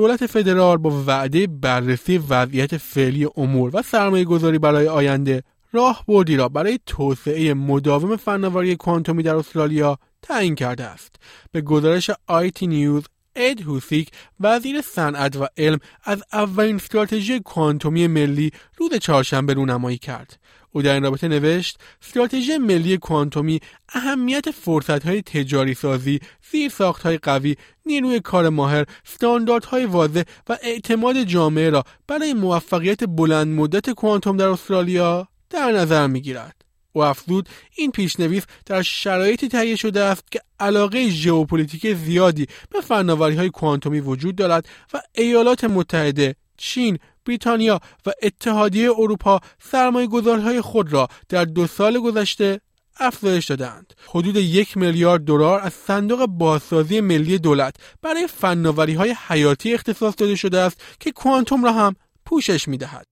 دولت فدرال با وعده بررسی وضعیت فعلی امور و سرمایه گذاری برای آینده راه بردی را برای توسعه مداوم فناوری کوانتومی در استرالیا تعیین کرده است. به گزارش آیتی نیوز اد هوسیک وزیر صنعت و علم از اولین استراتژی کوانتومی ملی روز چهارشنبه رونمایی کرد. او در این رابطه نوشت استراتژی ملی کوانتومی اهمیت فرصتهای تجاری سازی زیرساخت های قوی نیروی کار ماهر استانداردهای واضح و اعتماد جامعه را برای موفقیت بلند مدت کوانتوم در استرالیا در نظر می‌گیرد. او افزود این پیشنویس در شرایطی تهیه شده است که علاقه ژئوپلیتیک زیادی به فناوری های کوانتومی وجود دارد و ایالات متحده، چین، بریتانیا و اتحادیه اروپا سرمایه گذاری های خود را در دو سال گذشته افزایش دادند. حدود یک میلیارد دلار از صندوق بازسازی ملی دولت برای فناوری های حیاتی اختصاص داده شده است که کوانتوم را هم پوشش می دهد.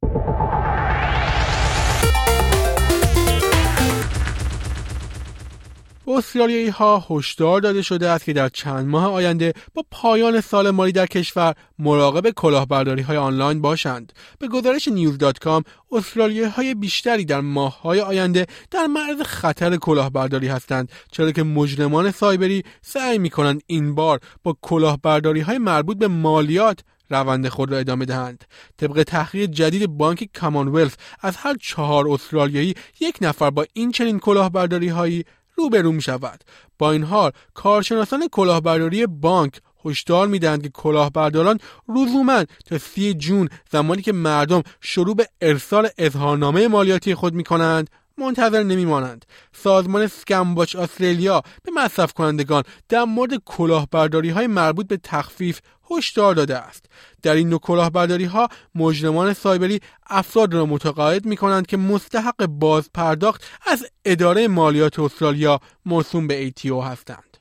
استرالیایی ها هشدار داده شده است که در چند ماه آینده با پایان سال مالی در کشور مراقب کلاهبرداری های آنلاین باشند. به گزارش نیوز دات کام استرالیایی های بیشتری در ماه های آینده در معرض خطر کلاهبرداری هستند چرا که مجرمان سایبری سعی می کنند این بار با کلاهبرداری های مربوط به مالیات روند خود را ادامه دهند طبق تحقیق جدید بانک کامانولث از هر چهار استرالیایی یک نفر با این چنین کلاهبرداری هایی روبرو می شود با این حال کارشناسان کلاهبرداری بانک هشدار می‌دهند که کلاهبرداران لزوما تا سی جون زمانی که مردم شروع به ارسال اظهارنامه مالیاتی خود می کنند منتظر نمیمانند. سازمان سکمباچ استرالیا به مصرف کنندگان در مورد کلاهبرداری های مربوط به تخفیف هشدار داده است. در این نوع کلاهبرداری ها مجرمان سایبری افراد را متقاعد می کنند که مستحق باز پرداخت از اداره مالیات استرالیا موسوم به ATO هستند.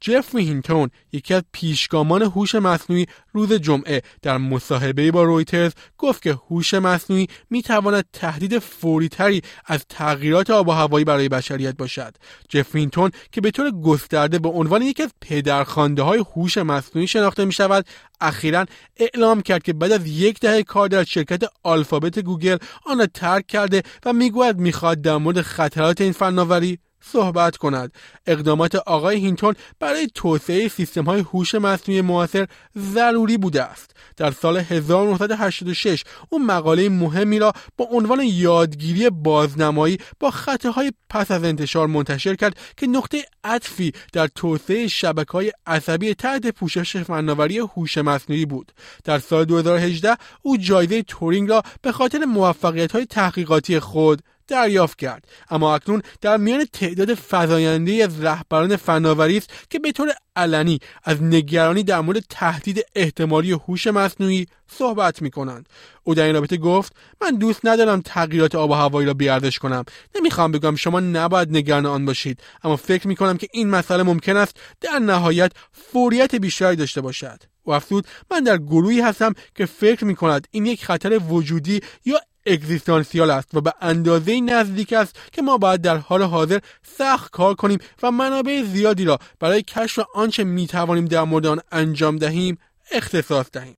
جفری هینتون یکی از پیشگامان هوش مصنوعی روز جمعه در مصاحبه با رویترز گفت که هوش مصنوعی می‌تواند تهدید فوریتری از تغییرات آب و هوایی برای بشریت باشد. جفری هینتون که به طور گسترده به عنوان یکی از پدرخوانده های هوش مصنوعی شناخته می شود اخیرا اعلام کرد که بعد از یک دهه کار در شرکت آلفابت گوگل آن را ترک کرده و می‌گوید می‌خواهد در مورد خطرات این فناوری صحبت کند. اقدامات آقای هینتون برای توسعه سیستم های هوش مصنوعی معاصر ضروری بوده است. در سال 1986 او مقاله مهمی را با عنوان یادگیری بازنمایی با خطاهای پس از انتشار منتشر کرد که نقطه عطفی در توسعه شبکه های عصبی تحت پوشش فناوری هوش مصنوعی بود. در سال 2018 او جایزه تورینگ را به خاطر موفقیت های تحقیقاتی خود دریافت کرد. اما اکنون در میان تعداد فزاینده از رهبران فناوری است که به طور علنی از نگرانی در مورد تهدید احتمالی هوش مصنوعی صحبت می کنند. او در این رابطه گفت من دوست ندارم تغییرات آب و هوایی را بیارزش کنم. نمی‌خوام بگم شما نباید نگران آن باشید اما فکر می کنم که این مسئله ممکن است در نهایت فوریت بیشتری داشته باشد. و افزود من در گروهی هستم که فکر می کند این یک خطر وجودی یا اگزیستانسیال است و به اندازه نزدیک است که ما باید در حال حاضر سخت کار کنیم و منابع زیادی را برای کشف آنچه می توانیم در مورد آن انجام دهیم اختصاص دهیم.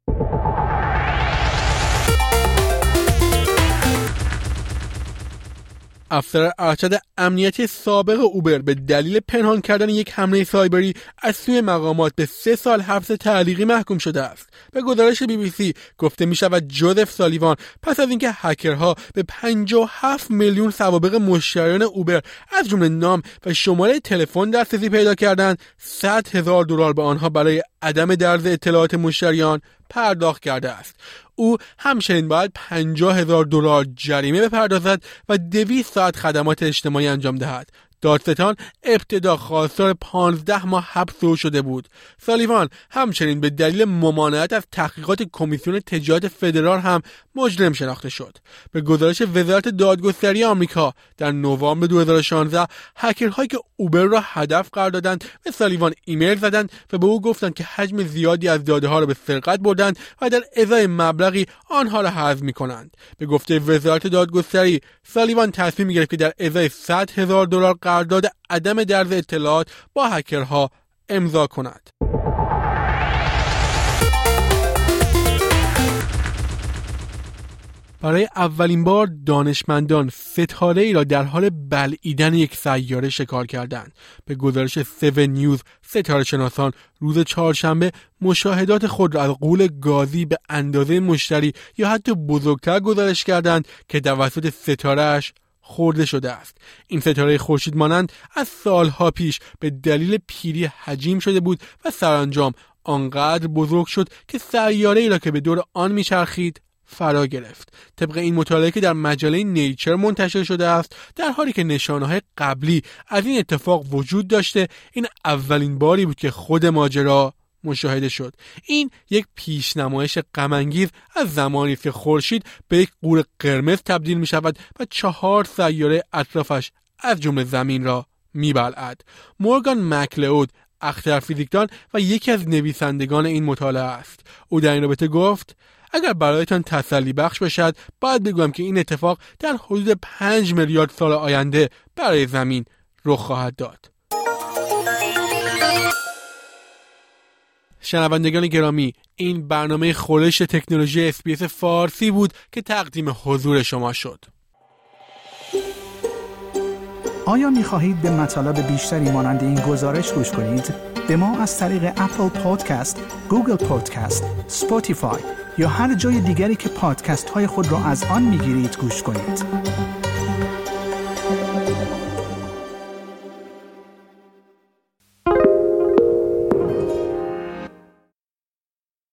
افسر ارشد امنیتی سابق اوبر به دلیل پنهان کردن یک حمله سایبری از سوی مقامات به سه سال حبس تعلیقی محکوم شده است. به گزارش بی بی سی گفته می شود جوزف سالیوان پس از اینکه هکرها به 57 میلیون سوابق مشتریان اوبر از جمله نام و شماره تلفن دسترسی پیدا کردند 100 هزار دلار به آنها برای عدم درز اطلاعات مشتریان پرداخت کرده است. او همچنین باید 50 هزار دلار جریمه بپردازد و 200 ساعت خدمات اجتماعی انجام دهد. دادستان ابتدا خواستار 15 ماه حبس او شده بود. سالیوان همچنین به دلیل ممانعت از تحقیقات کمیسیون تجارت فدرال هم مجرم شناخته شد. به گزارش وزارت دادگستری آمریکا در نوامبر 2016 هکرهایی که اوبر را هدف قرار دادند به سالیوان ایمیل زدند و به او گفتند که حجم زیادی از داده ها را به سرقت بردند و در ازای مبلغی آنها را حذف می کنند به گفته وزارت دادگستری سالیوان تصمیم گرفت که در ازای 100 هزار دلار قرارداد عدم درز اطلاعات با هکرها امضا کند. برای اولین بار دانشمندان ستاره ای را در حال بلعیدن یک سیاره شکار کردند. به گزارش 7 نیوز ستاره شناسان روز چهارشنبه مشاهدات خود را از قول گازی به اندازه مشتری یا حتی بزرگتر گزارش کردند که توسط ستارهش خورده شده است. این ستاره خورشید مانند از سالها پیش به دلیل پیری حجیم شده بود و سرانجام آنقدر بزرگ شد که سیاره ای را که به دور آن میچرخید فرا گرفت. طبق این مطالعه که در مجله نیچر منتشر شده است در حالی که نشانه های قبلی از این اتفاق وجود داشته این اولین باری بود که خود ماجرا مشاهده شد. این یک پیشنمایش غمانگیز از زمانی که خورشید به یک قور قرمز تبدیل می شود و چهار سیاره اطرافش از جمله زمین را میبلعد. مورگان مکلئود اختر فیزیکدان و یکی از نویسندگان این مطالعه است. او در این رابطه گفت اگر برایتان تسلی بخش باشد باید بگویم که این اتفاق در حدود 5 میلیارد سال آینده برای زمین رخ خواهد داد. شنوندگان گرامی این برنامه گزارش تکنولوژی SBS فارسی بود که تقدیم حضور شما شد آیا می خواهید به مطالب بیشتری مانند این گزارش گوش کنید؟ به ما از طریق Apple Podcast، Google Podcast، Spotify یا هر جای دیگری که پادکست های خود را از آن می گیرید گوش کنید؟